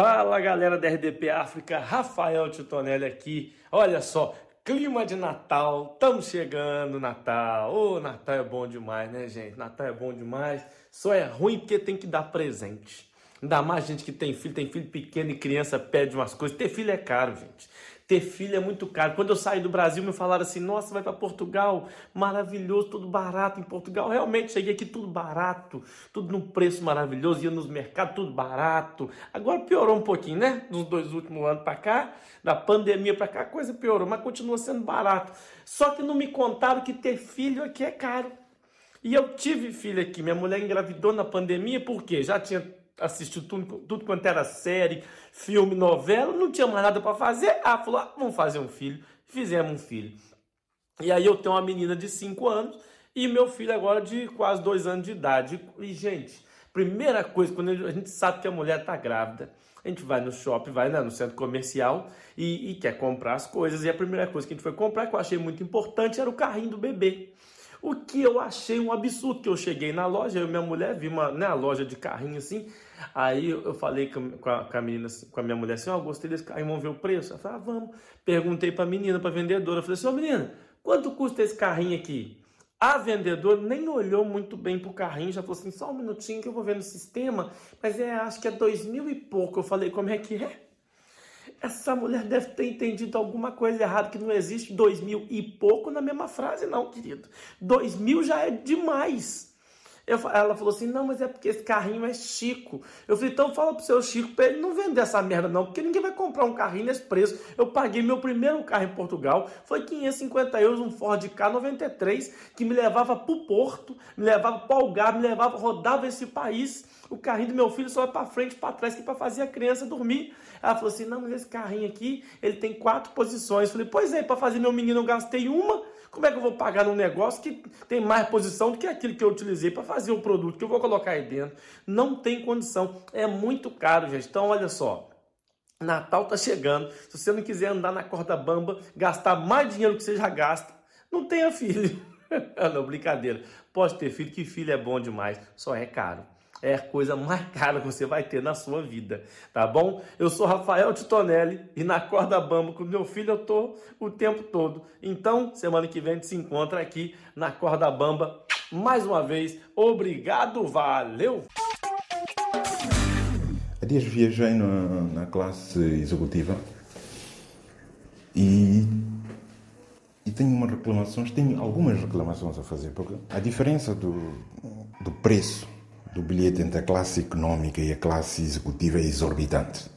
Fala galera da RDP África, Rafael Titonelli aqui. Olha só, clima de Natal, estamos chegando, Natal. Ô, oh, Natal é bom demais, né, gente? Natal é bom demais. Só é ruim porque tem que dar presente. Ainda mais gente que tem filho, tem filho pequeno e criança pede umas coisas. Ter filho é caro, gente. Ter filho é muito caro. Quando eu saí do Brasil, me falaram assim: nossa, vai para Portugal, maravilhoso, tudo barato em Portugal. Realmente, cheguei aqui tudo barato, tudo num preço maravilhoso, ia nos mercados, tudo barato. Agora piorou um pouquinho, né? Nos dois últimos anos para cá, da pandemia para cá, a coisa piorou, mas continua sendo barato. Só que não me contaram que ter filho aqui é caro. E eu tive filho aqui. Minha mulher engravidou na pandemia, porque já tinha assistiu tudo, tudo quanto era série, filme, novela, não tinha mais nada para fazer. Ah, falou: ah, vamos fazer um filho. Fizemos um filho. E aí eu tenho uma menina de 5 anos e meu filho agora de quase 2 anos de idade. E, gente, primeira coisa, quando a gente sabe que a mulher está grávida, a gente vai no shopping, vai né, no centro comercial e, e, quer comprar as coisas. E a primeira coisa que a gente foi comprar, que eu achei muito importante, era o carrinho do bebê. O que eu achei um absurdo, que eu cheguei na loja, eu e minha mulher vi uma né, loja de carrinho assim, aí eu falei com a, com a menina, assim, com a minha mulher assim, ó, oh, gostei desse carrinho, vamos ver o preço? Ela falou, ah, vamos. Perguntei pra menina, pra vendedora, eu falei assim, ô oh, menina, quanto custa esse carrinho aqui? A vendedora nem olhou muito bem pro carrinho, já falou assim, só um minutinho que eu vou ver no sistema, mas é, acho que é dois mil e pouco. Eu falei, como é que é? Essa mulher deve ter entendido alguma coisa errada, que não existe dois mil e pouco na mesma frase, não, querido. Dois mil já é demais. Eu, ela falou assim: não, mas é porque esse carrinho é Chico. Eu falei: então fala pro seu Chico para ele não vender essa merda, não, porque ninguém vai comprar um carrinho nesse preço. Eu paguei meu primeiro carro em Portugal, foi 550 euros, um Ford K93, que me levava pro Porto, me levava pro Algarve, me levava, rodava esse país. O carrinho do meu filho só vai para frente, para trás, que é para fazer a criança dormir. Ela falou assim: não, mas esse carrinho aqui, ele tem quatro posições. Eu falei: pois é, para fazer meu menino eu gastei uma. Como é que eu vou pagar num negócio que tem mais posição do que aquilo que eu utilizei para fazer o produto que eu vou colocar aí dentro? Não tem condição. É muito caro, gente. Então, olha só. Natal tá chegando. Se você não quiser andar na corda bamba, gastar mais dinheiro que você já gasta, não tenha filho. não, brincadeira. Pode ter filho, que filho é bom demais. Só é caro é a coisa mais cara que você vai ter na sua vida, tá bom? Eu sou Rafael Titonelli e na corda bamba com meu filho eu tô o tempo todo. Então, semana que vem a gente se encontra aqui na corda bamba. Mais uma vez, obrigado, valeu! Há dias viajei na, na classe executiva e, e tenho umas reclamações, tenho algumas reclamações a fazer, porque a diferença do, do preço do bilhete entre a classe económica e a classe executiva é exorbitante.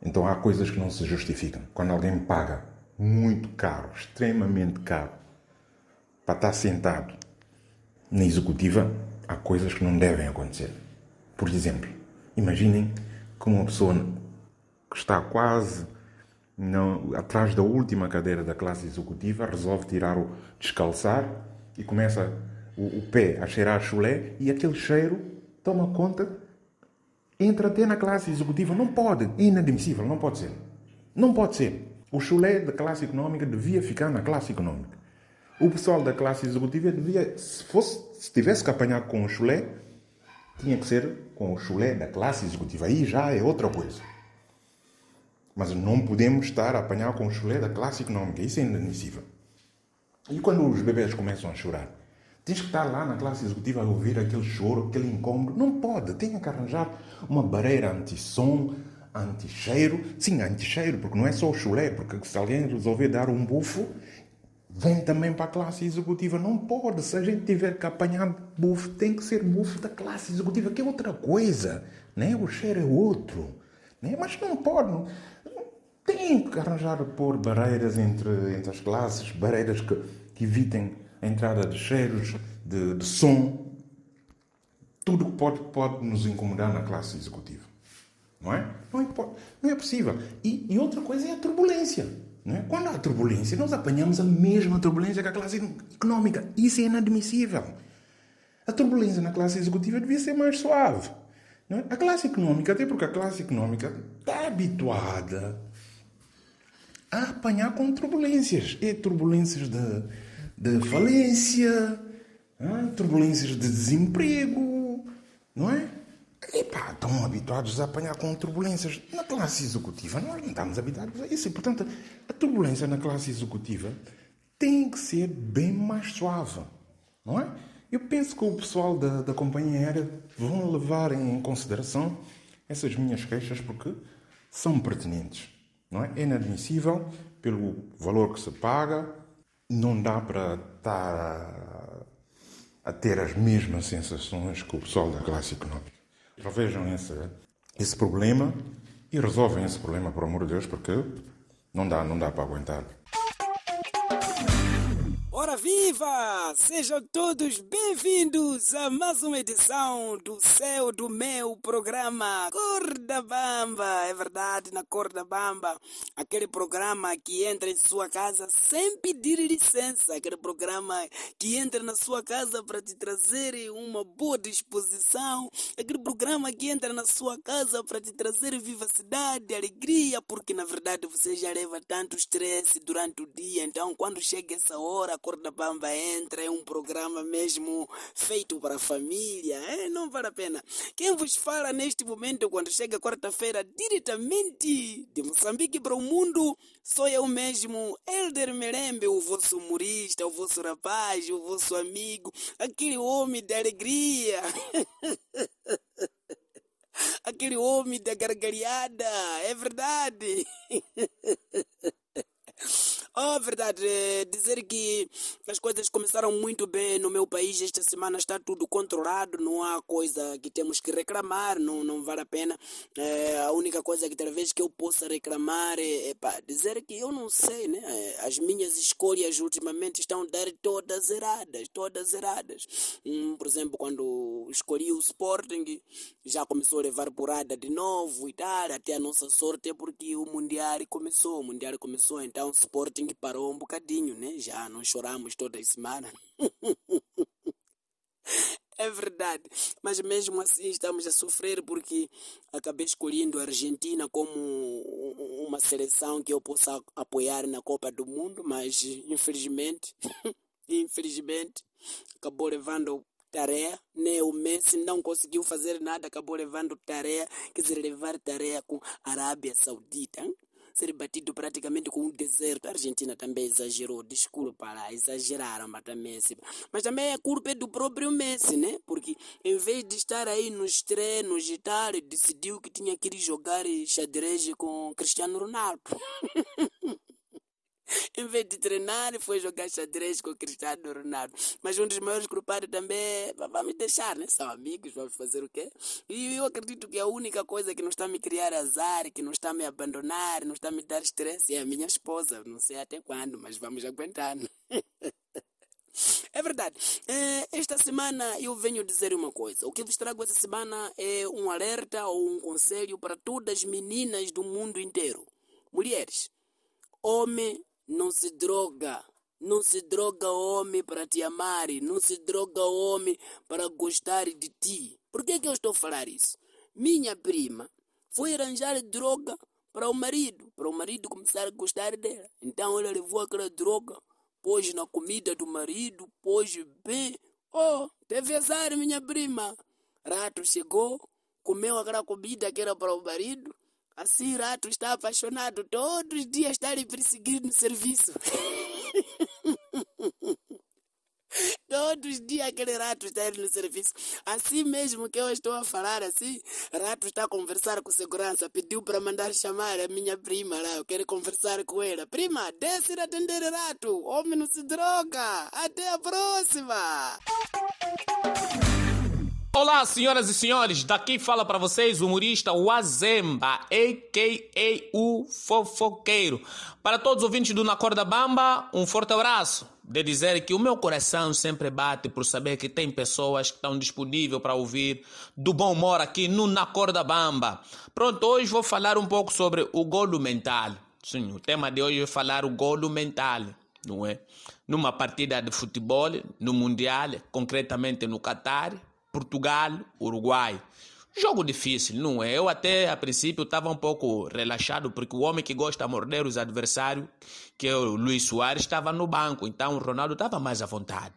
Então há coisas que não se justificam. Quando alguém paga muito caro, extremamente caro, para estar sentado na executiva, há coisas que não devem acontecer. Por exemplo, imaginem que uma pessoa que está quase não, atrás da última cadeira da classe executiva resolve tirar o descalçar e começa o, o pé a cheirar chulé e aquele cheiro toma conta, entra até na classe executiva. Não pode, é inadmissível, não pode ser. Não pode ser. O chulé da classe econômica devia ficar na classe econômica. O pessoal da classe executiva devia, se, fosse, se tivesse que apanhar com o chulé, tinha que ser com o chulé da classe executiva. Aí já é outra coisa. Mas não podemos estar a apanhar com o chulé da classe econômica. Isso é inadmissível. E quando os bebês começam a chorar? Tens que estar lá na classe executiva a ouvir aquele choro, aquele incômodo. Não pode. Tem que arranjar uma barreira anti-som, anti-cheiro. Sim, anti-cheiro, porque não é só o chulé. Porque se alguém resolver dar um bufo, vem também para a classe executiva. Não pode. Se a gente tiver que apanhar bufo, tem que ser bufo da classe executiva, que é outra coisa. Né? O cheiro é outro. Né? Mas não pode. Tem que arranjar pôr barreiras entre, entre as classes, barreiras que, que evitem a entrada de cheiros, de, de som, tudo que pode, pode nos incomodar na classe executiva. Não é? Não é, não é possível. E, e outra coisa é a turbulência. Não é? Quando há turbulência, nós apanhamos a mesma turbulência que a classe econômica. Isso é inadmissível. A turbulência na classe executiva devia ser mais suave. Não é? A classe econômica, até porque a classe econômica está habituada a apanhar com turbulências. E turbulências de de falência, turbulências de desemprego, não é? epá, estão habituados a apanhar com turbulências. Na classe executiva, nós não estamos habituados a isso. E, portanto, a turbulência na classe executiva tem que ser bem mais suave, não é? Eu penso que o pessoal da, da companhia aérea vão levar em consideração essas minhas queixas porque são pertinentes. Não é? é inadmissível pelo valor que se paga, não dá para estar a, a ter as mesmas sensações que o pessoal da classe económica. Revejam esse, esse problema e resolvem esse problema, por amor de Deus, porque não dá, não dá para aguentar. Viva! Sejam todos bem-vindos a mais uma edição do Céu do Meu programa Corda Bamba. É verdade, na Corda Bamba, aquele programa que entra em sua casa sem pedir licença, aquele programa que entra na sua casa para te trazer uma boa disposição, aquele programa que entra na sua casa para te trazer vivacidade, alegria, porque na verdade você já leva tanto estresse durante o dia, então quando chega essa hora, Corda Bamba entra, é um programa mesmo feito para a família, é? não vale a pena. Quem vos fala neste momento, quando chega quarta-feira, diretamente de Moçambique para o mundo, sou eu mesmo, Elder Merembe, o vosso humorista, o vosso rapaz, o vosso amigo, aquele homem da alegria. aquele homem da gargalhada, é verdade. Oh, verdade, é dizer que as coisas começaram muito bem no meu país. Esta semana está tudo controlado, não há coisa que temos que reclamar, não, não vale a pena. É, a única coisa que talvez que eu possa reclamar é, é pá, dizer que eu não sei, né? É, as minhas escolhas ultimamente estão dar todas erradas, todas erradas. Hum, por exemplo, quando escolhi o Sporting, já começou a levar porrada de novo e tal, até a nossa sorte é porque o Mundial começou, o Mundial começou, então o Sporting parou um bocadinho, né? Já não choramos toda semana. É verdade, mas mesmo assim estamos a sofrer porque acabei escolhendo a Argentina como uma seleção que eu possa apoiar na Copa do Mundo, mas infelizmente, infelizmente, acabou levando tarefa, né? O Messi não conseguiu fazer nada, acabou levando tarefa, quer dizer, levar tarefa com a Arábia Saudita. Hein? Ser batido praticamente com um deserto. A Argentina também exagerou, desculpa lá, exageraram, mas também, mas também é culpa do próprio Messi, né? Porque em vez de estar aí nos treinos e tal, decidiu que tinha que ir jogar xadrez com Cristiano Ronaldo. em vez de treinar, foi jogar xadrez com o Cristiano Ronaldo. Mas um dos maiores culpados também é, vamos deixar, né? São amigos, vamos fazer o quê? E eu acredito que a única coisa que não está a me criar azar, que não está a me abandonar, não está a me dar estresse é a minha esposa. Não sei até quando, mas vamos aguentar. Né? É verdade. Esta semana eu venho dizer uma coisa. O que vos trago essa semana é um alerta ou um conselho para todas as meninas do mundo inteiro. Mulheres, homem não se droga. Não se droga homem para te amar. Não se droga homem para gostar de ti. Por que, que eu estou a falar isso? Minha prima foi arranjar droga para o marido. Para o marido começar a gostar dela. Então ela levou aquela droga, pôs na comida do marido, pôs bem. Oh, teve azar, minha prima. Rato chegou, comeu aquela comida que era para o marido Assim, rato está apaixonado. Todos os dias está lhe perseguindo no serviço. Todos os dias aquele rato está no serviço. Assim mesmo que eu estou a falar assim, rato está a conversar com segurança. Pediu para mandar chamar a minha prima lá. Eu quero conversar com ela. Prima, desce a atender rato. Homem não se droga. Até a próxima. Olá, senhoras e senhores, daqui fala para vocês o humorista Wazemba, a.k.a. o fofoqueiro. Para todos os ouvintes do Na Corda Bamba, um forte abraço. De dizer que o meu coração sempre bate por saber que tem pessoas que estão disponíveis para ouvir do bom humor aqui no Na Corda Bamba. Pronto, hoje vou falar um pouco sobre o golo mental. Sim, o tema de hoje é falar o golo mental, não é? Numa partida de futebol, no Mundial, concretamente no Qatar, Portugal, Uruguai. Jogo difícil, não é? Eu até a princípio estava um pouco relaxado porque o homem que gosta de morder os adversários, que é o Luiz Soares, estava no banco, então o Ronaldo estava mais à vontade.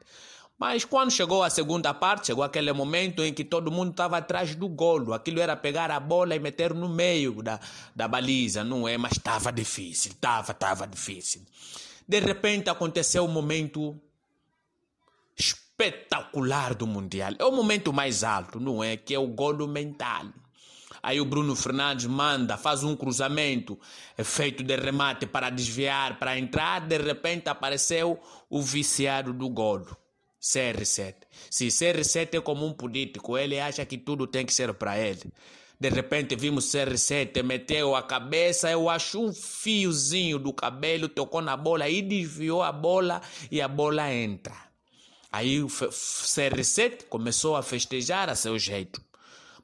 Mas quando chegou a segunda parte, chegou aquele momento em que todo mundo estava atrás do golo. Aquilo era pegar a bola e meter no meio da, da baliza, não é? Mas estava difícil, estava, estava difícil. De repente aconteceu um momento espetacular do Mundial. É o momento mais alto, não é? Que é o golo mental. Aí o Bruno Fernandes manda, faz um cruzamento é feito de remate para desviar, para entrar. De repente apareceu o viciado do golo. CR7. Se CR7 é como um político, ele acha que tudo tem que ser para ele. De repente vimos CR7, meteu a cabeça, eu acho um fiozinho do cabelo, tocou na bola e desviou a bola e a bola entra. Aí o CR7 começou a festejar a seu jeito.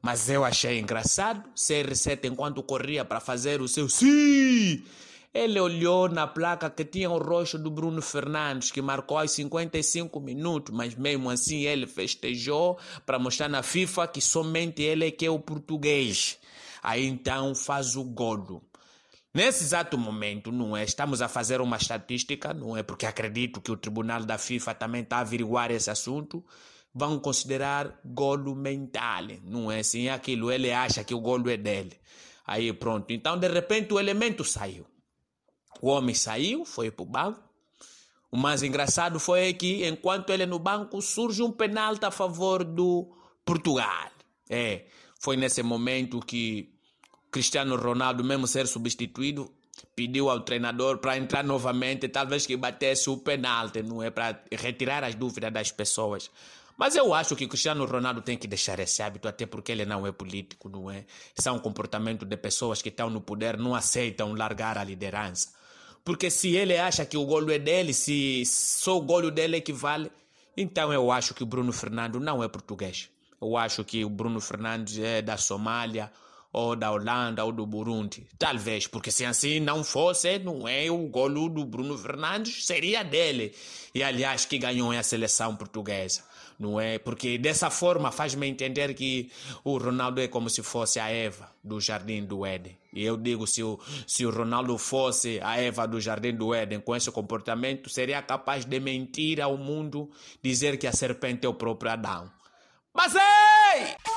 Mas eu achei engraçado, CR7 enquanto corria para fazer o seu sim, ele olhou na placa que tinha o rosto do Bruno Fernandes, que marcou aos 55 minutos, mas mesmo assim ele festejou para mostrar na FIFA que somente ele é que é o português. Aí então faz o golo. Nesse exato momento, não é? Estamos a fazer uma estatística, não é? Porque acredito que o Tribunal da FIFA também está a averiguar esse assunto. Vão considerar golo mental, não é? Assim, aquilo, ele acha que o golo é dele. Aí pronto. Então, de repente, o elemento saiu. O homem saiu, foi para o banco. O mais engraçado foi que, enquanto ele no banco, surge um penalti a favor do Portugal. É, foi nesse momento que Cristiano Ronaldo, mesmo ser substituído, pediu ao treinador para entrar novamente, talvez que batesse o penalti, não é? Para retirar as dúvidas das pessoas. Mas eu acho que Cristiano Ronaldo tem que deixar esse hábito, até porque ele não é político, não é? Isso é um comportamento de pessoas que estão no poder, não aceitam largar a liderança. Porque se ele acha que o golo é dele, se só o golo dele equivale, então eu acho que o Bruno Fernando não é português. Eu acho que o Bruno Fernandes é da Somália ou da Holanda ou do Burundi. Talvez, porque se assim não fosse, não é o golo do Bruno Fernandes, seria dele. E aliás, que ganhou a seleção portuguesa. Não é? Porque dessa forma faz-me entender que o Ronaldo é como se fosse a Eva do Jardim do Éden. E eu digo, se o, se o Ronaldo fosse a Eva do Jardim do Éden com esse comportamento, seria capaz de mentir ao mundo, dizer que a serpente é o próprio Adão. Mas ei!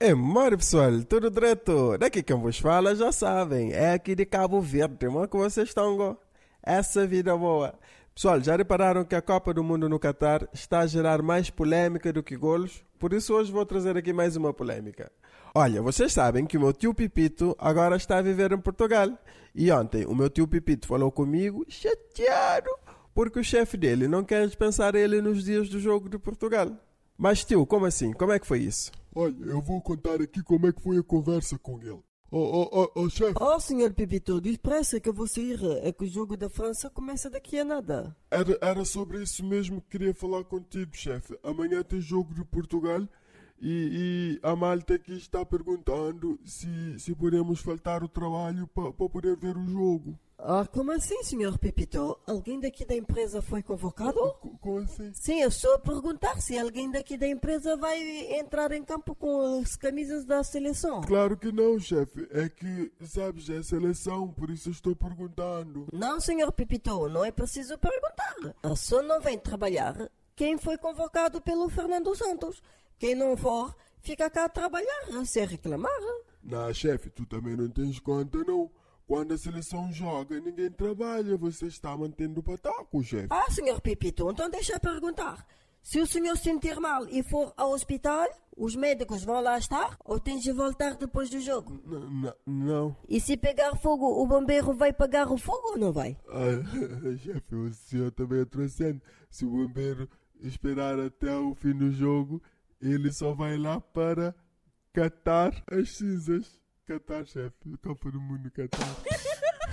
É, mano, pessoal, tudo direto. Daqui quem vos fala já sabem, é aqui de Cabo Verde, mano, que vocês estão. Essa vida boa. Pessoal, já repararam que a Copa do Mundo no Qatar está a gerar mais polêmica do que golos? Por isso hoje vou trazer aqui mais uma polêmica. Olha, vocês sabem que o meu tio Pipito agora está a viver em Portugal. E ontem o meu tio Pipito falou comigo chateado porque o chefe dele não quer dispensar ele nos dias do jogo de Portugal. Mas tio, como assim? Como é que foi isso? Olha, eu vou contar aqui como é que foi a conversa com ele. Oh, oh, oh, oh chefe. Oh, senhor Pipito, depressa que eu vou sair. É que o jogo da França começa daqui a nada. Era, era sobre isso mesmo que queria falar contigo, chefe. Amanhã tem jogo de Portugal e, e, a malta aqui está perguntando se, se podemos faltar o trabalho para poder ver o jogo. Ah, como assim, senhor Pepito? Alguém daqui da empresa foi convocado? Como assim? Sim, eu a perguntar se alguém daqui da empresa vai entrar em campo com as camisas da seleção. Claro que não, chefe. É que, sabes, é seleção, por isso estou perguntando. Não, senhor Pepito, não é preciso perguntar. Só não vem trabalhar quem foi convocado pelo Fernando Santos. Quem não for, fica cá a trabalhar, sem reclamar. Não, chefe, tu também não tens conta, não. Quando a seleção joga, ninguém trabalha. Você está mantendo o pataco, chefe. Ah, senhor Pipito, então deixa eu perguntar. Se o senhor sentir mal e for ao hospital, os médicos vão lá estar ou tem de voltar depois do jogo? N não. E se pegar fogo, o bombeiro vai pagar o fogo ou não vai? Ah, chefe, o senhor também é trouxendo. Se o bombeiro esperar até o fim do jogo, ele só vai lá para catar as cinzas. Catar, chefe. Copa do Mundo, catar.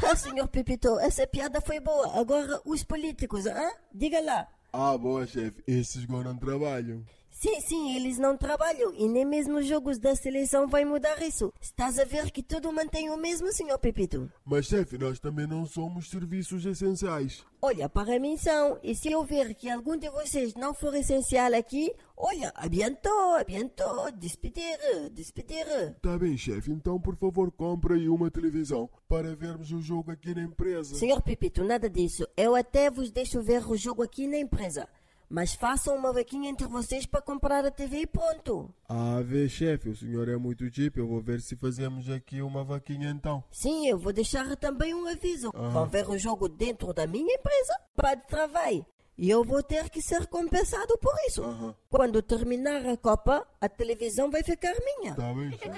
ah, senhor Pepito, essa piada foi boa. Agora, os políticos, ah? Diga lá. Ah, boa, chefe. Esses agora não trabalham. Sim, sim, eles não trabalham e nem mesmo os jogos da seleção vai mudar isso. Estás a ver que tudo mantém o mesmo, senhor Pepito? Mas, chefe, nós também não somos serviços essenciais. Olha, para mim são. E se eu ver que algum de vocês não for essencial aqui, olha, abiantou, abiantou, despedir, despedir. Tá bem, chefe, então por favor compre aí uma televisão para vermos o jogo aqui na empresa. Senhor Pepito, nada disso. Eu até vos deixo ver o jogo aqui na empresa. Mas façam uma vaquinha entre vocês para comprar a TV e pronto. Ah, vê, chefe, o senhor é muito tipo. Eu vou ver se fazemos aqui uma vaquinha então. Sim, eu vou deixar também um aviso. Vão ver o jogo dentro da minha empresa para de trabalho. E eu vou ter que ser compensado por isso. Quando terminar a Copa, a televisão vai ficar minha. Tá bem, chefe.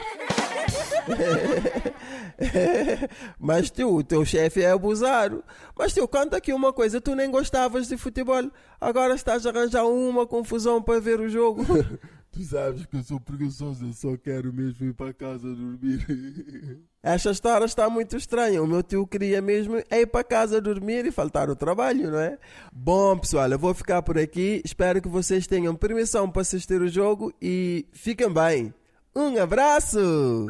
Mas tio, o teu chefe é abusado. Mas tio, conta aqui uma coisa, tu nem gostavas de futebol. Agora estás a arranjar uma confusão para ver o jogo. Tu sabes que eu sou preguiçoso, eu só quero mesmo ir para casa dormir. Esta história está muito estranha. O meu tio queria mesmo é ir para casa dormir e faltar o trabalho, não é? Bom, pessoal, eu vou ficar por aqui. Espero que vocês tenham permissão para assistir o jogo e fiquem bem. Um abraço!